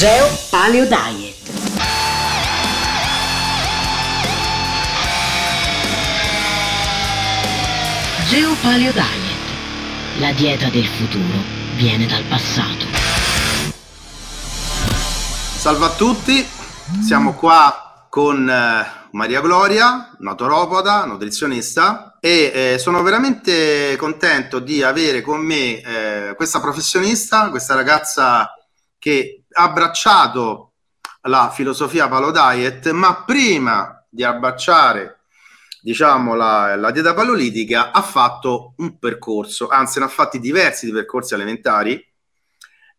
Geo Paleo Diet. Geo Paleo Diet. La dieta del futuro viene dal passato. Salve a tutti, siamo qua con eh, Maria Gloria, naturopata, nutrizionista e eh, sono veramente contento di avere con me eh, questa professionista, questa ragazza che abbracciato la filosofia Palo Diet, ma prima di abbracciare diciamo la, la dieta paleolitica ha fatto un percorso, anzi ne ha fatti diversi di percorsi alimentari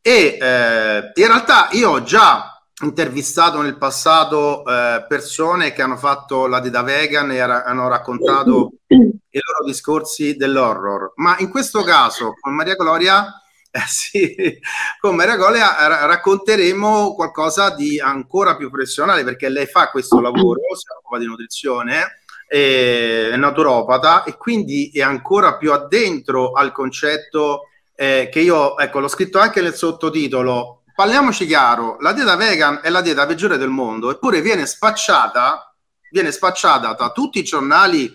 e eh, in realtà io ho già intervistato nel passato eh, persone che hanno fatto la dieta vegan e ra- hanno raccontato i loro discorsi dell'horror, ma in questo caso con Maria Gloria eh sì, con Maria Gloria ra- racconteremo qualcosa di ancora più professionale perché lei fa questo lavoro, si occupa di nutrizione, è naturopata e quindi è ancora più addentro al concetto eh, che io, ecco, l'ho scritto anche nel sottotitolo, parliamoci chiaro, la dieta vegan è la dieta peggiore del mondo, eppure viene spacciata, viene spacciata da tutti i giornali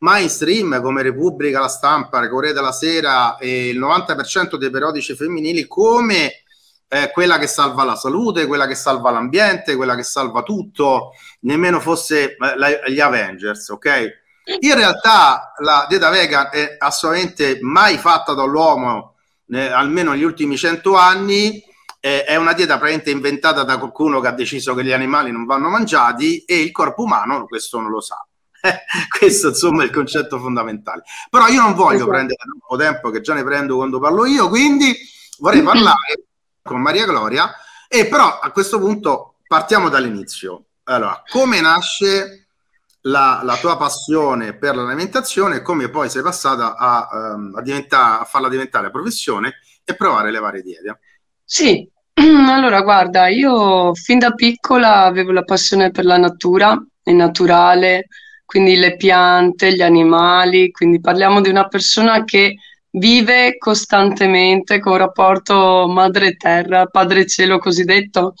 mainstream come Repubblica, La Stampa, Corriere della Sera e il 90% dei periodici femminili come eh, quella che salva la salute, quella che salva l'ambiente, quella che salva tutto, nemmeno fosse eh, la, gli Avengers, ok? In realtà la dieta vegan è assolutamente mai fatta dall'uomo, eh, almeno negli ultimi cento anni, eh, è una dieta praticamente inventata da qualcuno che ha deciso che gli animali non vanno mangiati e il corpo umano questo non lo sa. questo insomma è il concetto fondamentale. Però io non voglio esatto. prendere troppo tempo che già ne prendo quando parlo io, quindi vorrei parlare con Maria Gloria e però a questo punto partiamo dall'inizio. Allora, come nasce la, la tua passione per l'alimentazione e come poi sei passata a, um, a, a farla diventare professione e provare le varie diete? Sì, allora guarda, io fin da piccola avevo la passione per la natura, il naturale, quindi le piante, gli animali, quindi parliamo di una persona che vive costantemente con rapporto madre-terra, padre-cielo cosiddetto,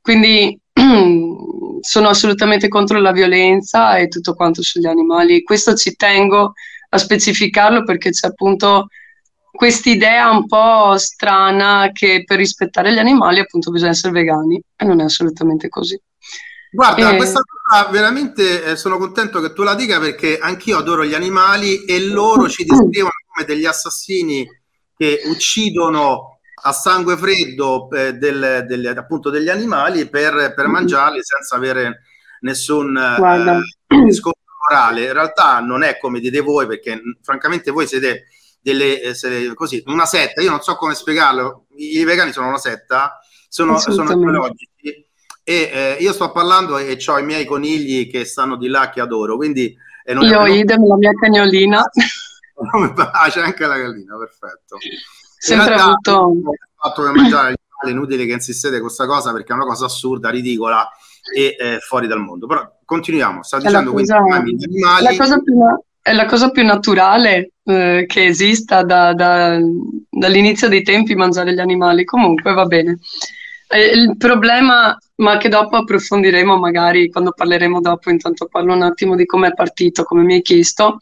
quindi sono assolutamente contro la violenza e tutto quanto sugli animali. Questo ci tengo a specificarlo perché c'è appunto quest'idea un po' strana che per rispettare gli animali appunto bisogna essere vegani e non è assolutamente così. Guarda, e... questa cosa veramente eh, sono contento che tu la dica perché anch'io adoro gli animali e loro ci descrivono come degli assassini che uccidono a sangue freddo eh, del, del, appunto degli animali per, per mangiarli senza avere nessun eh, discorso morale. In realtà non è come dite voi perché francamente voi siete delle, eh, così, una setta, io non so come spiegarlo, i vegani sono una setta, sono, sono ecologici e eh, io sto parlando e ho i miei conigli che stanno di là che adoro, quindi... Eh, io ho idem la mia cagnolina. ah, c'è anche la gallina, perfetto. Sempre avuto... Il fatto che mangiare è inutile che insistete con questa cosa perché è una cosa assurda, ridicola e eh, fuori dal mondo. Però continuiamo, sta dicendo quindi animali... La cosa più, è la cosa più naturale eh, che esista da, da, dall'inizio dei tempi mangiare gli animali. Comunque va bene. Eh, il problema, ma che dopo approfondiremo magari quando parleremo dopo, intanto parlo un attimo di come è partito, come mi hai chiesto.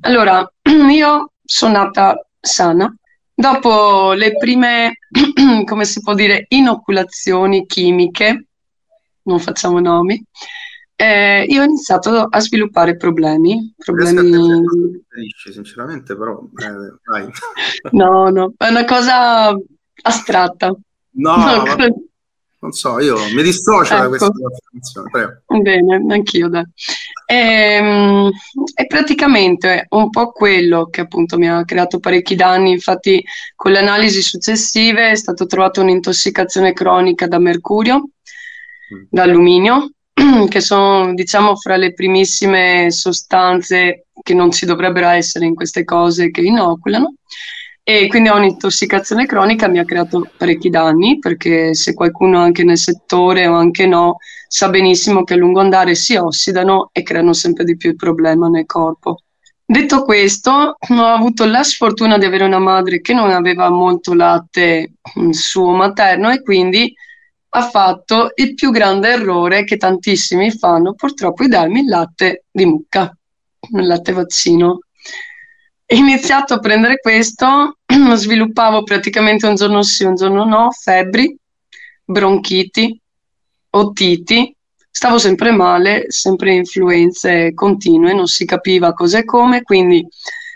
Allora, io sono nata sana. Dopo le prime, come si può dire, inoculazioni chimiche, non facciamo nomi, eh, io ho iniziato a sviluppare problemi. problemi... sinceramente, però eh, vai. no, no, è una cosa astratta. No, no non so, io mi dissocio ecco. da questa affermazione. Prego. Bene, anch'io. Dai. E, ehm, è praticamente un po' quello che appunto mi ha creato parecchi danni. Infatti, con le analisi successive è stata trovata un'intossicazione cronica da mercurio, mm. da alluminio che sono diciamo fra le primissime sostanze che non ci dovrebbero essere in queste cose che inoculano e quindi ho un'intossicazione cronica mi ha creato parecchi danni perché se qualcuno anche nel settore o anche no sa benissimo che a lungo andare si ossidano e creano sempre di più il problema nel corpo. Detto questo, ho avuto la sfortuna di avere una madre che non aveva molto latte suo materno e quindi ha fatto il più grande errore che tantissimi fanno, purtroppo, di darmi il latte di mucca, il latte vaccino. Iniziato a prendere questo, sviluppavo praticamente un giorno sì, un giorno no, febbri, bronchiti, otiti, stavo sempre male, sempre influenze continue, non si capiva cosa e come, quindi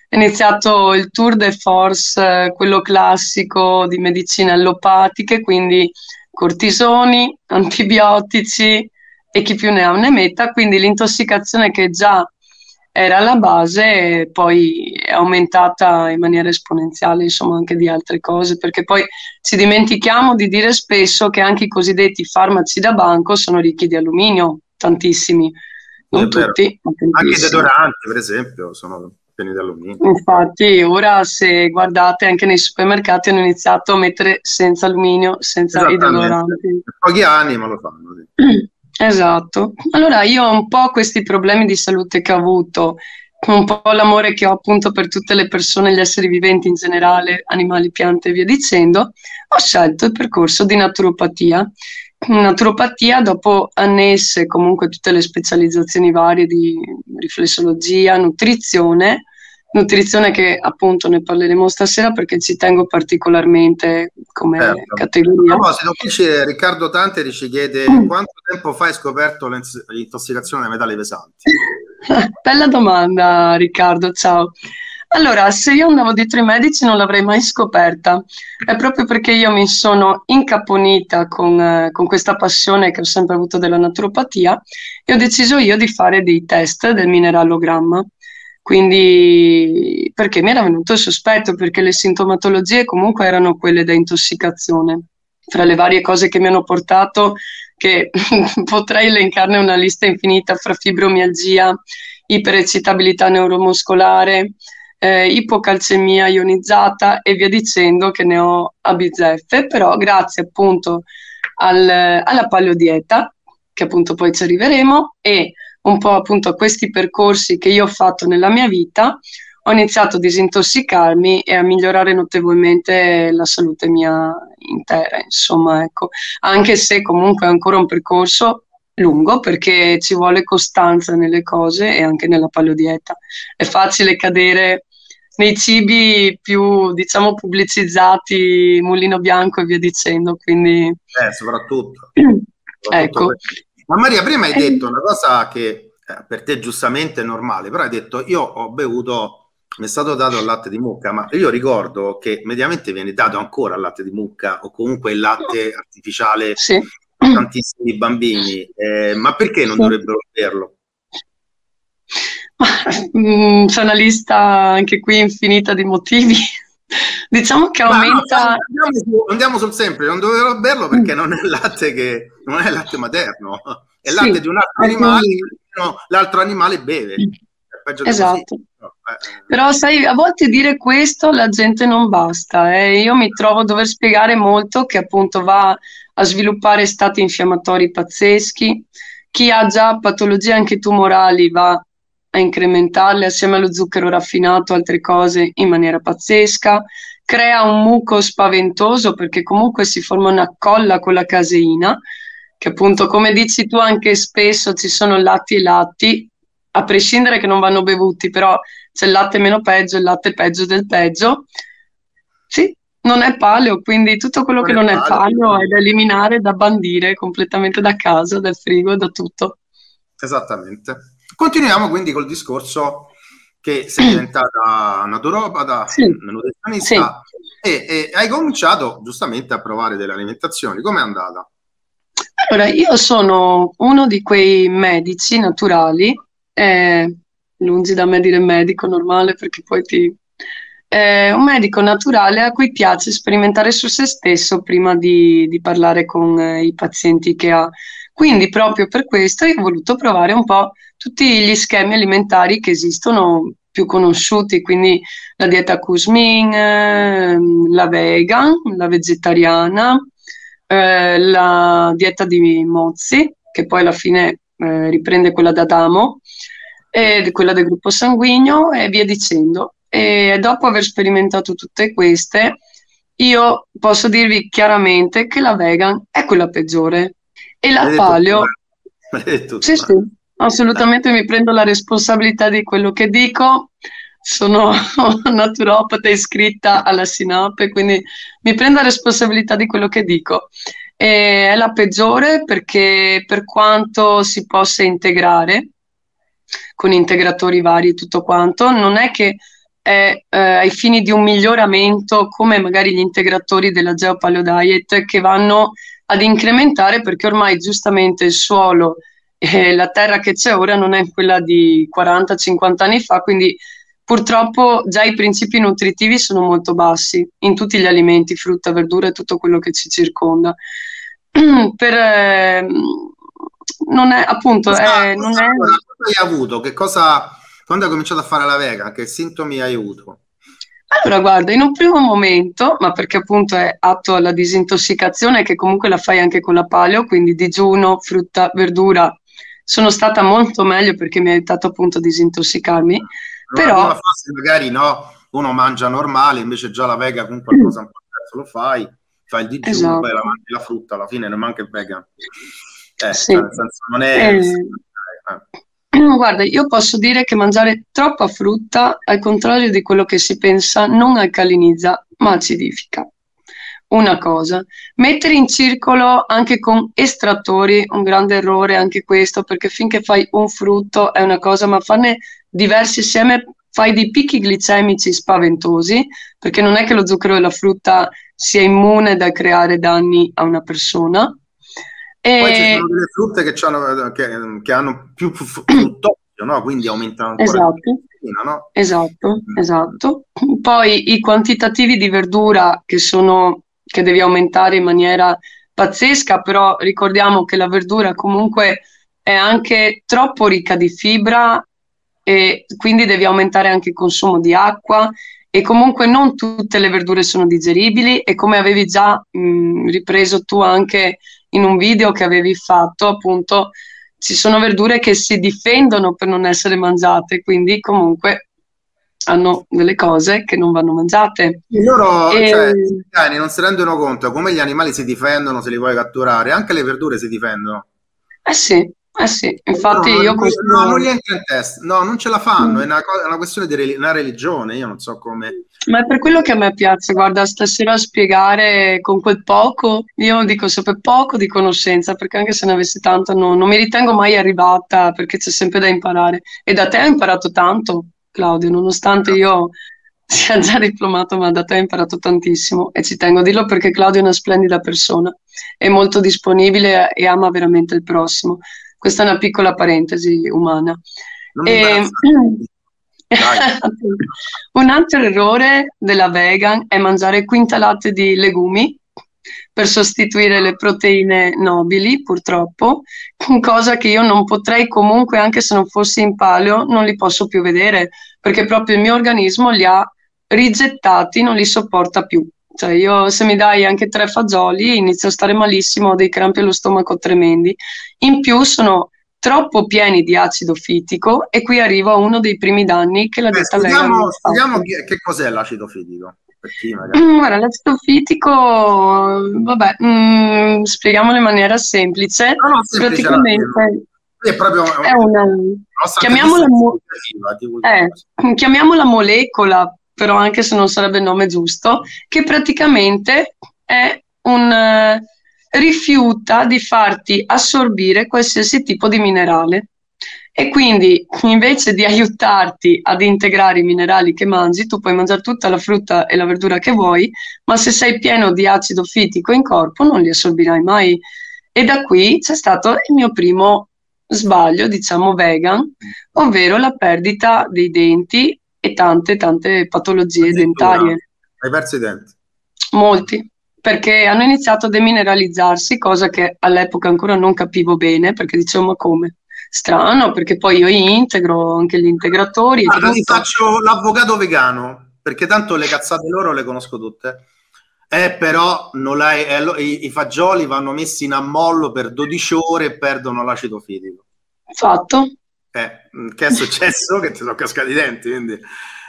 è iniziato il tour de force, quello classico di medicine allopatiche, quindi cortisoni, antibiotici e chi più ne ha ne metta, quindi l'intossicazione che già era la base poi è aumentata in maniera esponenziale, insomma, anche di altre cose, perché poi ci dimentichiamo di dire spesso che anche i cosiddetti farmaci da banco sono ricchi di alluminio, tantissimi, non tutti. Anche i deodoranti, per esempio, sono pieni di alluminio. Infatti, ora se guardate anche nei supermercati hanno iniziato a mettere senza alluminio, senza i deodoranti. Pochi anni, ma lo fanno. Sì. Esatto. Allora io ho un po' questi problemi di salute che ho avuto, un po' l'amore che ho appunto per tutte le persone, gli esseri viventi in generale, animali, piante e via dicendo, ho scelto il percorso di naturopatia. Naturopatia dopo annesse comunque tutte le specializzazioni varie di riflessologia, nutrizione, nutrizione che appunto ne parleremo stasera perché ci tengo particolarmente come certo. categoria. A proposito, qui c'è Riccardo Tanteri ci chiede mm. quanto tempo fa hai scoperto l'intossicazione dai metalli pesanti? Bella domanda Riccardo, ciao. Allora, se io andavo dietro i medici non l'avrei mai scoperta, è proprio perché io mi sono incaponita con, eh, con, questa passione che ho sempre avuto della naturopatia e ho deciso io di fare dei test del mineralogramma. Quindi, perché mi era venuto il sospetto, perché le sintomatologie comunque erano quelle da intossicazione. Fra le varie cose che mi hanno portato, che potrei elencarne una lista infinita fra fibromialgia, iperecitabilità neuromuscolare, eh, ipocalcemia ionizzata e via dicendo che ne ho a bizzeffe, però grazie appunto al, alla paleodieta, che appunto poi ci arriveremo, e un po' appunto a questi percorsi che io ho fatto nella mia vita, ho iniziato a disintossicarmi e a migliorare notevolmente la salute mia intera, insomma, ecco, anche se comunque è ancora un percorso lungo perché ci vuole costanza nelle cose e anche nella paleodieta. È facile cadere nei cibi più, diciamo, pubblicizzati, mulino bianco e via dicendo, quindi... Eh, soprattutto. soprattutto ecco. Ma Maria, prima hai eh. detto una cosa che eh, per te giustamente è normale, però hai detto io ho bevuto, mi è stato dato il latte di mucca, ma io ricordo che mediamente viene dato ancora il latte di mucca o comunque il latte artificiale sì. a tantissimi bambini, eh, ma perché non dovrebbero berlo? Mm, c'è una lista anche qui infinita di motivi. Diciamo che aumenta. No, andiamo, su, andiamo, sul semplice, non dovevo berlo perché mm. non è latte che non è latte materno, è sì, latte di un altro animale, no, l'altro animale beve. esatto. No, eh. Però sai, a volte dire questo la gente non basta. Eh. Io mi trovo a dover spiegare molto che appunto va a sviluppare stati infiammatori pazzeschi. Chi ha già patologie anche tumorali va a incrementarle assieme allo zucchero raffinato, altre cose in maniera pazzesca, crea un muco spaventoso perché comunque si forma una colla con la caseina, che appunto come dici tu anche spesso ci sono latti e latti, a prescindere che non vanno bevuti, però c'è il latte meno peggio, il latte peggio del peggio. Sì, non è paleo, quindi tutto quello non che non è paleo è da eliminare, da bandire completamente da casa, dal frigo, da tutto. Esattamente. Continuiamo quindi col discorso che sei diventata naturopata, sì. nutrizionista sì. E, e, hai cominciato giustamente a provare delle alimentazioni. Com'è andata? Allora, io sono uno di quei medici naturali, eh, lungi da me dire medico normale perché poi ti... Eh, un medico naturale a cui piace sperimentare su se stesso prima di, di parlare con eh, i pazienti che ha. Quindi proprio per questo ho voluto provare un po' tutti gli schemi alimentari che esistono più conosciuti, quindi la dieta Kuzmin, ehm, la vegan, la vegetariana, eh, la dieta di Mozzi, che poi alla fine eh, riprende quella da Damo, e quella del gruppo sanguigno e via dicendo. E dopo aver sperimentato tutte queste, io posso dirvi chiaramente che la vegan è quella peggiore e la paleo... Sì, sì, assolutamente mi prendo la responsabilità di quello che dico. Sono naturopata iscritta alla Sinape, quindi mi prendo la responsabilità di quello che dico. E è la peggiore perché per quanto si possa integrare con integratori vari e tutto quanto, non è che è eh, ai fini di un miglioramento come magari gli integratori della Geopaleo Diet che vanno ad incrementare perché ormai giustamente il suolo e la terra che c'è ora non è quella di 40-50 anni fa, quindi purtroppo già i principi nutritivi sono molto bassi in tutti gli alimenti, frutta, verdura e tutto quello che ci circonda. per, eh, non è appunto cosa, è, non è... cosa hai avuto? Che cosa quando hai cominciato a fare la vega, che sintomi hai avuto? Allora, guarda, in un primo momento, ma perché appunto è atto alla disintossicazione, che comunque la fai anche con la paleo, quindi digiuno, frutta, verdura, sono stata molto meglio perché mi ha aiutato appunto a disintossicarmi. Però fase magari no, uno mangia normale, invece già la vega con qualcosa un po' diverso lo fai, fai il digiuno, esatto. poi la mangi la frutta, alla fine non manca il vegan. Eh, sì. cioè, nel senso, non è... Eh... Eh. Guarda, io posso dire che mangiare troppa frutta, al contrario di quello che si pensa, non alcalinizza, ma acidifica. Una cosa, mettere in circolo anche con estrattori, un grande errore anche questo, perché finché fai un frutto è una cosa, ma farne diversi insieme fai dei picchi glicemici spaventosi, perché non è che lo zucchero della frutta sia immune da creare danni a una persona, e... Poi ci sono delle frutte che, hanno, che, che hanno più fruttosio, no? quindi aumentano ancora esatto. Fina, no? esatto, mm. esatto. Poi i quantitativi di verdura che sono che devi aumentare in maniera pazzesca, però ricordiamo che la verdura comunque è anche troppo ricca di fibra e quindi devi aumentare anche il consumo di acqua. E comunque non tutte le verdure sono digeribili. E come avevi già mh, ripreso tu anche in un video che avevi fatto, appunto, ci sono verdure che si difendono per non essere mangiate, quindi comunque hanno delle cose che non vanno mangiate. Loro, e... cioè, cani non si rendono conto come gli animali si difendono se li vuoi catturare, anche le verdure si difendono. Eh sì, eh sì, infatti no, io... No, no, non gli entra in testa, no, non ce la fanno, mm. è, una, è, una, questione di re- una religione, io non so come... Ma è per quello che a me piace, guarda, stasera spiegare con quel poco, io dico sempre poco di conoscenza, perché anche se ne avessi tanto no, non mi ritengo mai arrivata, perché c'è sempre da imparare. E da te ho imparato tanto, Claudio, nonostante io sia già diplomato, ma da te ho imparato tantissimo e ci tengo a dirlo perché Claudio è una splendida persona, è molto disponibile e ama veramente il prossimo. Questa è una piccola parentesi umana. E... Un altro errore della vegan è mangiare quintalate di legumi per sostituire le proteine nobili, purtroppo, cosa che io non potrei comunque, anche se non fossi in paleo, non li posso più vedere, perché proprio il mio organismo li ha rigettati, non li sopporta più. Cioè io se mi dai anche tre fagioli inizio a stare malissimo, ho dei crampi allo stomaco tremendi. In più sono troppo pieni di acido fitico e qui arrivo a uno dei primi danni che la dieta spieghiamo, spieghiamo che, che cos'è l'acido fitico. Mm, guarda, l'acido fitico, vabbè, mm, spieghiamolo in maniera semplice. No, no, semplice Praticamente è proprio è una, chiamiamola, mo- eh, chiamiamola molecola però anche se non sarebbe il nome giusto, che praticamente è un uh, rifiuta di farti assorbire qualsiasi tipo di minerale. E quindi invece di aiutarti ad integrare i minerali che mangi, tu puoi mangiare tutta la frutta e la verdura che vuoi, ma se sei pieno di acido fitico in corpo non li assorbirai mai. E da qui c'è stato il mio primo sbaglio, diciamo vegan, ovvero la perdita dei denti e tante, tante patologie dentarie. Hai perso i denti? Molti, perché hanno iniziato a demineralizzarsi, cosa che all'epoca ancora non capivo bene, perché dicevo ma come? Strano, perché poi io integro anche gli integratori. Allora, ti faccio l'avvocato vegano, perché tanto le cazzate loro le conosco tutte. Eh, però eh, i, i, fagioli vanno messi in ammollo per 12 ore e perdono l'acido fitico. Fatto, eh, che è successo? che ti sono cascati i denti, quindi...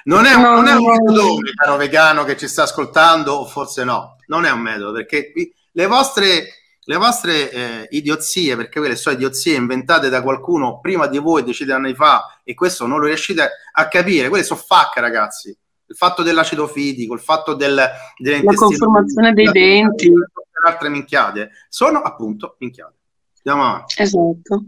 Non è, un, non è un metodo, caro vegano che ci sta ascoltando, o forse no, non è un metodo, perché le vostre, le vostre eh, idiozie, perché quelle sono idiozie inventate da qualcuno prima di voi decine anni fa, e questo non lo riuscite a capire, quelle sono facche, ragazzi. Il fatto dell'acido fitico, il fatto del, la conformazione dei denti, altre minchiate, sono appunto minchiate. Andiamo avanti. Esatto.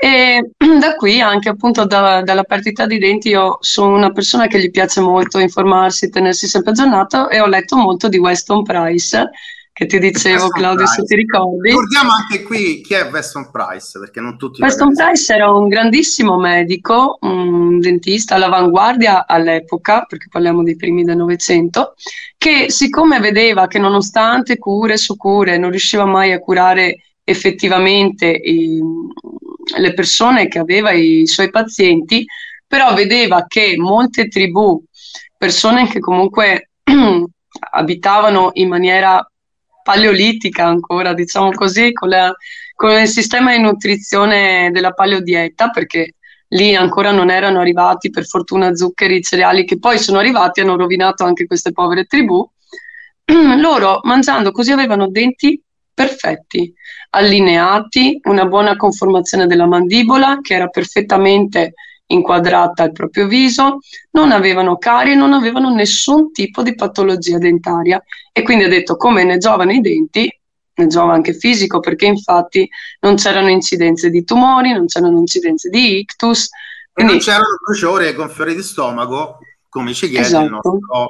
Eh. E da qui anche appunto da, dalla partita di denti io sono una persona che gli piace molto informarsi, tenersi sempre aggiornato e ho letto molto di Weston Price che ti dicevo Weston Claudio Price. se ti ricordi. Ricordiamo anche qui chi è Weston Price perché non tutti Weston Price era un grandissimo medico, un dentista all'avanguardia all'epoca, perché parliamo dei primi del Novecento, che siccome vedeva che nonostante cure su cure non riusciva mai a curare effettivamente i, le persone che aveva i suoi pazienti, però vedeva che molte tribù, persone che comunque abitavano in maniera paleolitica ancora, diciamo così, con, la, con il sistema di nutrizione della paleodieta, perché lì ancora non erano arrivati per fortuna zuccheri, cereali che poi sono arrivati e hanno rovinato anche queste povere tribù. Loro mangiando così avevano denti perfetti, allineati, una buona conformazione della mandibola che era perfettamente inquadrata al proprio viso, non avevano carie, non avevano nessun tipo di patologia dentaria e quindi ha detto come ne giovano i denti, ne giova anche fisico perché infatti non c'erano incidenze di tumori, non c'erano incidenze di ictus. Quindi... non c'erano bruciori e gonfiori di stomaco come ci chiede esatto. il, nostro, il,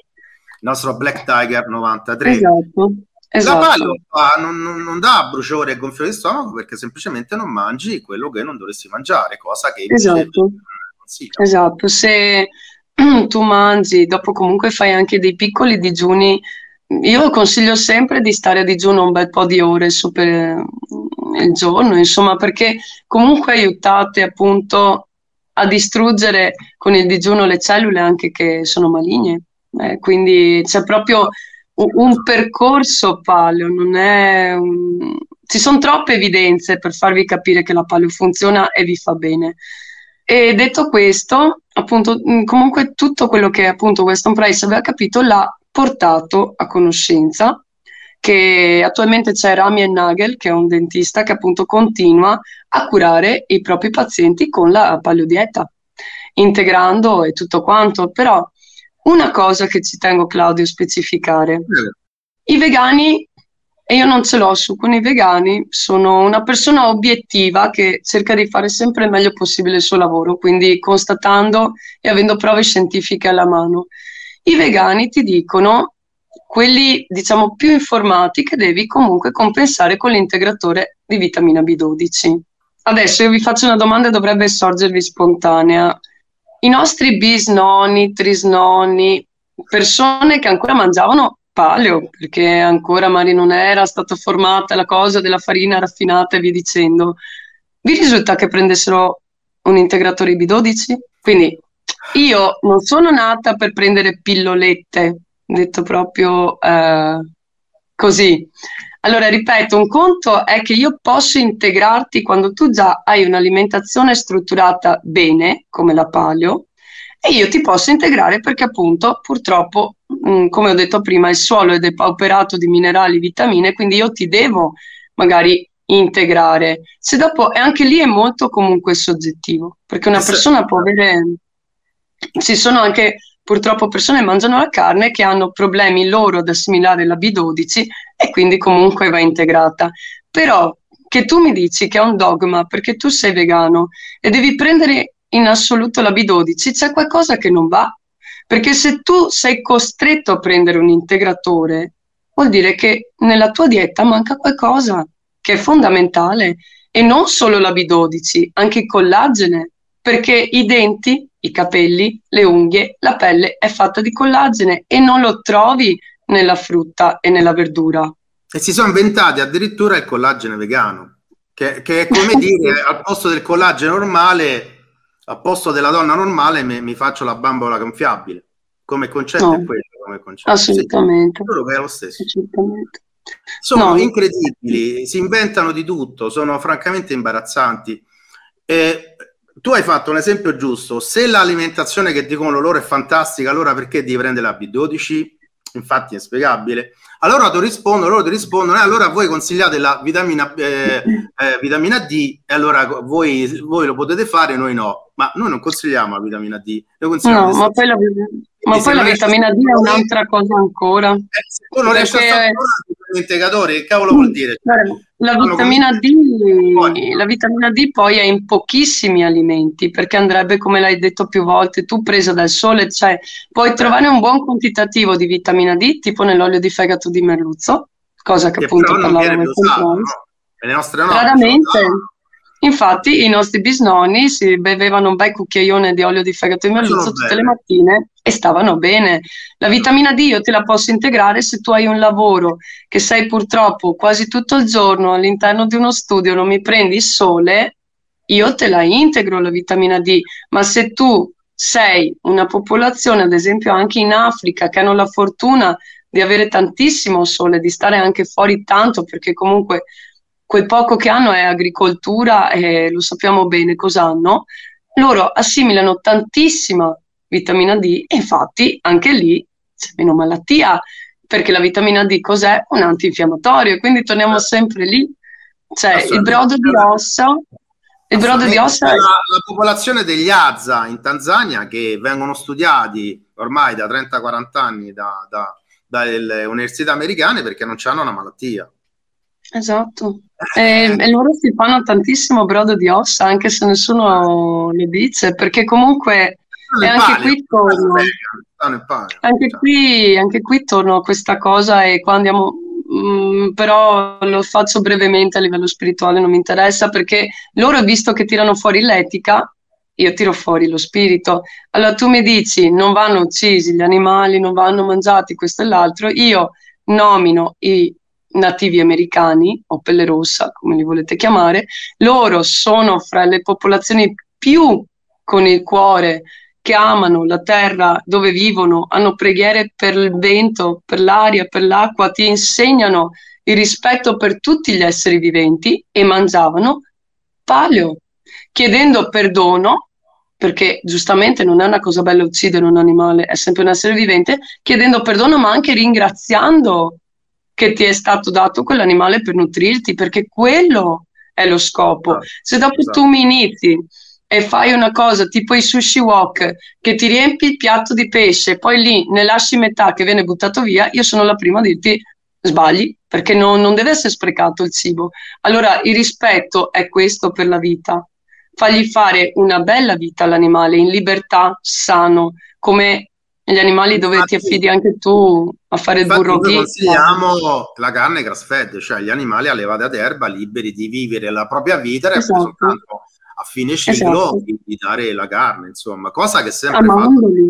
nostro, Black Tiger 93. Esatto. Esatto. La palla non, non, non, dà bruciore e gonfiore di stomaco perché semplicemente non mangi quello che non dovresti mangiare, cosa che esatto. Esatto, se tu mangi, dopo comunque fai anche dei piccoli digiuni, io consiglio sempre di stare a digiuno un bel po' di ore su per il giorno, insomma, perché comunque aiutate appunto a distruggere con il digiuno le cellule anche che sono maligne. Eh, quindi c'è proprio un percorso paleo, non è un... ci sono troppe evidenze per farvi capire che la paleo funziona e vi fa bene. E detto questo, appunto, comunque tutto quello che appunto Weston Price aveva capito l'ha portato a conoscenza che attualmente c'è Rami Nagel, che è un dentista che appunto continua a curare i propri pazienti con la paleodieta, integrando e tutto quanto, però una cosa che ci tengo, Claudio, a specificare. Eh. I vegani, e io non ce l'ho su con i vegani, sono una persona obiettiva che cerca di fare sempre il meglio possibile il suo lavoro, quindi constatando e avendo prove scientifiche alla mano. I vegani ti dicono, quelli diciamo più informati, che devi comunque compensare con l'integratore di vitamina B12. Adesso io vi faccio una domanda e dovrebbe sorgervi spontanea i nostri bisnonni, trisnonni, persone che ancora mangiavano paleo, perché ancora magari non era stata formata la cosa della farina raffinata e via dicendo, vi risulta che prendessero un integratore B12? Quindi io non sono nata per prendere pillolette, detto proprio eh, così. Allora, ripeto, un conto è che io posso integrarti quando tu già hai un'alimentazione strutturata bene, come la paleo, e io ti posso integrare perché appunto purtroppo, mh, mm, come ho detto prima, il suolo è depauperato di minerali, vitamine, quindi io ti devo magari integrare. Se dopo, e anche lì è molto comunque soggettivo, perché una persona può avere... Ci sono anche purtroppo persone mangiano la carne che hanno problemi loro ad assimilare la B12 e quindi comunque va integrata. Però che tu mi dici che è un dogma perché tu sei vegano e devi prendere in assoluto la B12, c'è qualcosa che non va. Perché se tu sei costretto a prendere un integratore, vuol dire che nella tua dieta manca qualcosa che è fondamentale e non solo la B12, anche il collagene, perché i denti i capelli, le unghie, la pelle è fatta di collagene e non lo trovi nella frutta e nella verdura. E si sono inventati addirittura il collagene vegano, che, che è come dire al posto del collagene normale, al posto della donna normale mi, mi faccio la bambola gonfiabile. Come concetto no, è quello. Come concetto. Assolutamente. Sì, che è lo stesso. Sono no. incredibili, si inventano di tutto, sono francamente imbarazzanti. E tu hai fatto un esempio giusto. Se l'alimentazione che dicono loro è fantastica, allora perché devi prendere la B12? Infatti è spiegabile. Allora ti rispondono, loro ti rispondono, e eh, allora voi consigliate la vitamina, eh, eh, vitamina D, e allora voi, voi, lo potete fare, noi no. Ma noi non consigliamo la vitamina D. no, ma poi la, ma poi la vitamina D è un'altra cosa ancora. Eh, se tu non riesci a stare integratori, che cavolo vuol dire? La vitamina, D, la vitamina D poi è in pochissimi alimenti perché andrebbe, come l'hai detto più volte, tu presa dal sole, cioè puoi trovare un buon quantitativo di vitamina D tipo nell'olio di fegato di merluzzo, cosa che, che appunto parlavamo in no? le nostre note. Raramente. Infatti i nostri bisnonni si bevevano un bel cucchiaione di olio di fegato di merluzzo tutte le mattine e stavano bene. La vitamina D io te la posso integrare se tu hai un lavoro che sei purtroppo quasi tutto il giorno all'interno di uno studio, non mi prendi il sole, io te la integro la vitamina D, ma se tu sei una popolazione, ad esempio anche in Africa, che hanno la fortuna di avere tantissimo sole, di stare anche fuori tanto, perché comunque quel poco che hanno è agricoltura e lo sappiamo bene cosa hanno, loro assimilano tantissima vitamina D e infatti anche lì c'è meno malattia, perché la vitamina D cos'è? Un antinfiammatorio, quindi torniamo sempre lì. Cioè il brodo di ossa il brodo di ossa la, la, popolazione degli Azza in Tanzania che vengono studiati ormai da 30-40 anni da, da, dalle università americane perché non hanno una malattia. Esatto. E, e, loro si fanno tantissimo brodo di ossa, anche se nessuno lo dice, perché comunque e anche qui torno. Anche qui, anche qui torno a questa cosa e qua andiamo. Mm, però lo faccio brevemente a livello spirituale, non mi interessa perché loro, visto che tirano fuori l'etica, io tiro fuori lo spirito. Allora tu mi dici non vanno uccisi gli animali, non vanno mangiati questo e l'altro, io nomino i nativi americani o pelle rossa, come li volete chiamare, loro sono fra le popolazioni più con il cuore che amano la terra dove vivono, hanno preghiere per il vento, per l'aria, per l'acqua, ti insegnano il rispetto per tutti gli esseri viventi e mangiavano paleo, chiedendo perdono, perché giustamente non è una cosa bella uccidere un animale, è sempre un essere vivente, chiedendo perdono ma anche ringraziando che ti è stato dato quell'animale per nutrirti, perché quello è lo scopo. Ah, Se dopo esatto. tu mi inizi e fai una cosa tipo i sushi wok, che ti riempi il piatto di pesce, poi lì ne lasci metà che viene buttato via, io sono la prima a dirti sbagli, perché non, non deve essere sprecato il cibo. Allora il rispetto è questo per la vita. Fagli fare una bella vita all'animale in libertà, sano, come gli animali dove infatti, ti affidi anche tu a fare il burro noi consigliamo la carne grass fed, cioè gli animali allevati ad erba liberi di vivere la propria vita esatto. soltanto a fine ciclo esatto. di, di, dare la carne, insomma, cosa che sempre amandoli,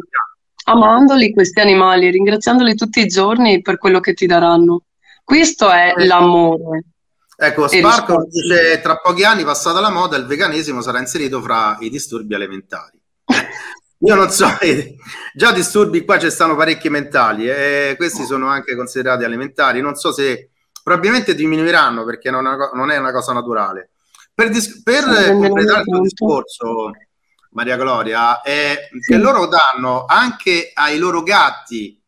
amandoli questi animali, ringraziandoli tutti i giorni per quello che ti daranno. Questo è eh. l'amore. Ecco, Sparco dice tra pochi anni passata la moda il veganesimo sarà inserito fra i disturbi alimentari. Io non so, già disturbi qua ci stanno parecchi mentali e questi sono anche considerati alimentari. Non so se probabilmente diminuiranno perché non è una cosa naturale. Per, dis- per completare il tuo discorso, Maria Gloria, è sì. che loro danno anche ai loro gatti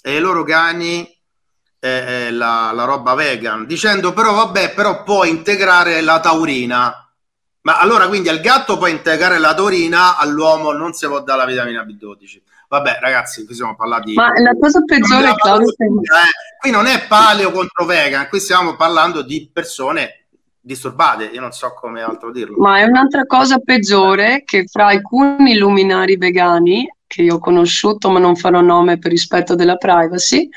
e ai loro cani eh, eh, la, la roba vegan, dicendo però vabbè, però può integrare la taurina ma allora quindi al gatto puoi integrare la taurina, all'uomo non si può dare la vitamina B12. Vabbè, ragazzi, qui stiamo parlando di. Ma la cosa peggiore, Claudio. Eh, qui non è paleo contro vegan, qui stiamo parlando di persone disturbate, io non so come altro dirlo. Ma è un'altra cosa peggiore che fra alcuni luminari vegani che io ho conosciuto, ma non farò nome per rispetto della privacy,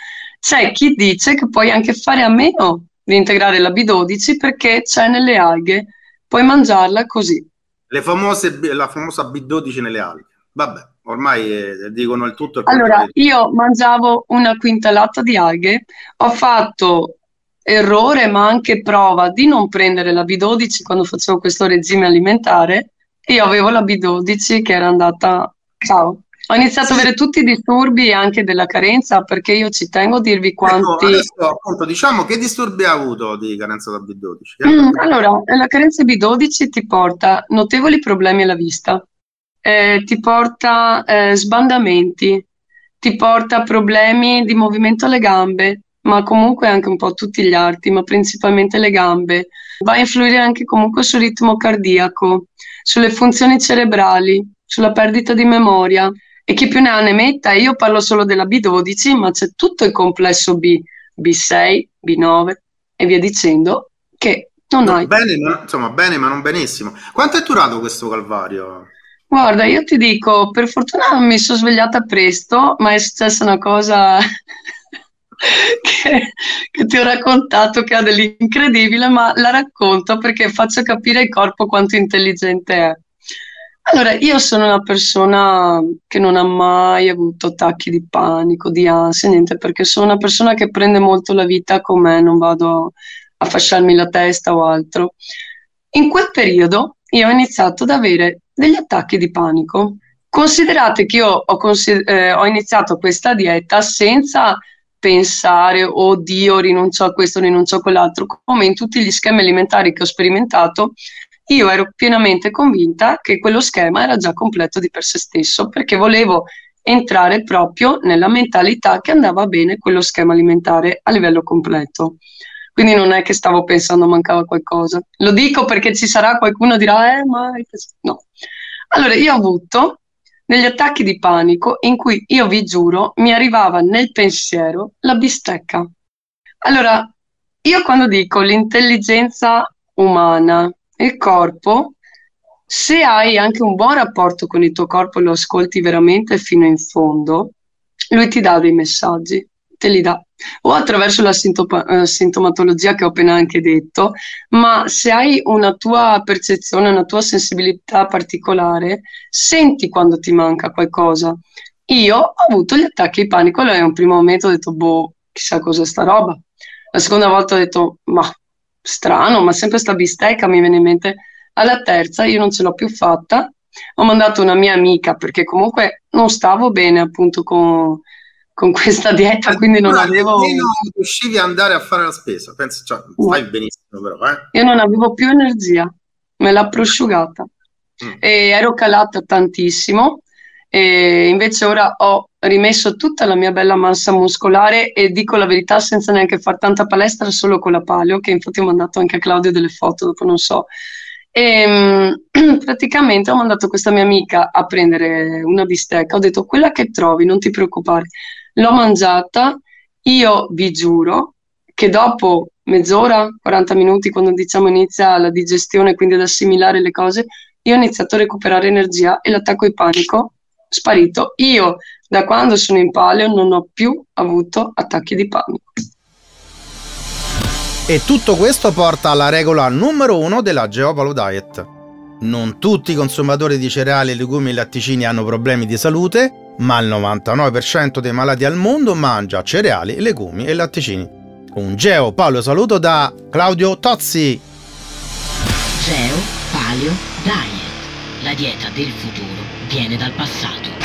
c'è chi dice che puoi anche fare a meno di integrare la B12 perché c'è nelle alghe puoi mangiarla così. Le famose, la famosa B12 nelle alghe. Vabbè, ormai eh, dicono il tutto. Il allora, io mangiavo una quintalata di alghe, ho fatto errore ma anche prova di non prendere la B12 quando facevo questo regime alimentare e io avevo la B12 che era andata, ciao, ho iniziato a avere tutti i disturbi anche della carenza perché io ci tengo a dirvi ecco, quanti... Ecco, adesso appunto diciamo che disturbi ha avuto di carenza da B12? Mm, allora, la carenza B12 ti porta notevoli problemi alla vista, eh, ti porta eh, sbandamenti, ti porta problemi di movimento alle gambe, ma comunque anche un po' tutti gli arti, ma principalmente le gambe. Va a influire anche comunque sul ritmo cardiaco, sulle funzioni cerebrali, sulla perdita di memoria. E chi più ne ha ne metta, io parlo solo della B12, ma c'è tutto il complesso B, B6, B9 e via dicendo, che non no, hai. Bene, ma, insomma, bene, ma non benissimo. Quanto è durato questo calvario? Guarda, io ti dico, per fortuna mi sono svegliata presto, ma è successa una cosa che, che, ti ho raccontato che ha dell'incredibile, ma la racconto perché faccio capire al corpo quanto intelligente è. Allora, io sono una persona che non ha mai avuto attacchi di panico, di ansia, niente, perché sono una persona che prende molto la vita con me, non vado a fasciarmi la testa o altro. In quel periodo io ho iniziato ad avere degli attacchi di panico. Considerate che io ho, consider- eh, ho iniziato questa dieta senza pensare, oddio, rinuncio a questo, rinuncio a quell'altro, come in tutti gli schemi alimentari che ho sperimentato, io ero pienamente convinta che quello schema era già completo di per sé stesso, perché volevo entrare proprio nella mentalità che andava bene quello schema alimentare a livello completo. Quindi non è che stavo pensando mancava qualcosa. Lo dico perché ci sarà qualcuno che dirà, eh, ma... No. Allora, io ho avuto degli attacchi di panico in cui io vi giuro mi arrivava nel pensiero la bistecca. Allora, io quando dico l'intelligenza umana, il corpo, se hai anche un buon rapporto con il tuo corpo e lo ascolti veramente fino in fondo, lui ti dà dei messaggi te li dà o attraverso la sintoma- eh, sintomatologia che ho appena anche detto, ma se hai una tua percezione, una tua sensibilità particolare, senti quando ti manca qualcosa. Io ho avuto gli attacchi di panico, allora in un primo momento ho detto, boh, chissà cosa sta roba. La seconda volta ho detto, ma strano, ma sempre sta bistecca mi viene in mente. Alla terza io non ce l'ho più fatta, ho mandato una mia amica perché comunque non stavo bene appunto con con questa dieta, quindi non avevo... Non riuscivi ad andare a fare la spesa, penso, cioè, fai benissimo però, eh? Io non avevo più energia, me l'ha prosciugata mm. e ero calata tantissimo e invece ora ho rimesso tutta la mia bella massa muscolare e dico la verità senza neanche fare tanta palestra solo con la paleo, che infatti ho mandato anche a Claudio delle foto, dopo non so. E praticamente ho mandato questa mia amica a prendere una bistecca, ho detto quella che trovi, non ti preoccupare. L'ho mangiata, io vi giuro che dopo mezz'ora, 40 minuti, quando diciamo inizia la digestione, quindi ad assimilare le cose, io ho iniziato a recuperare energia e l'attacco di panico sparito. Io da quando sono in paleo non ho più avuto attacchi di panico. E tutto questo porta alla regola numero uno della Geopalo Diet. Non tutti i consumatori di cereali, legumi e latticini hanno problemi di salute, ma il 99% dei malati al mondo mangia cereali, legumi e latticini. Un Geo Paleo saluto da Claudio Tozzi. Geo Paleo Diet. La dieta del futuro viene dal passato.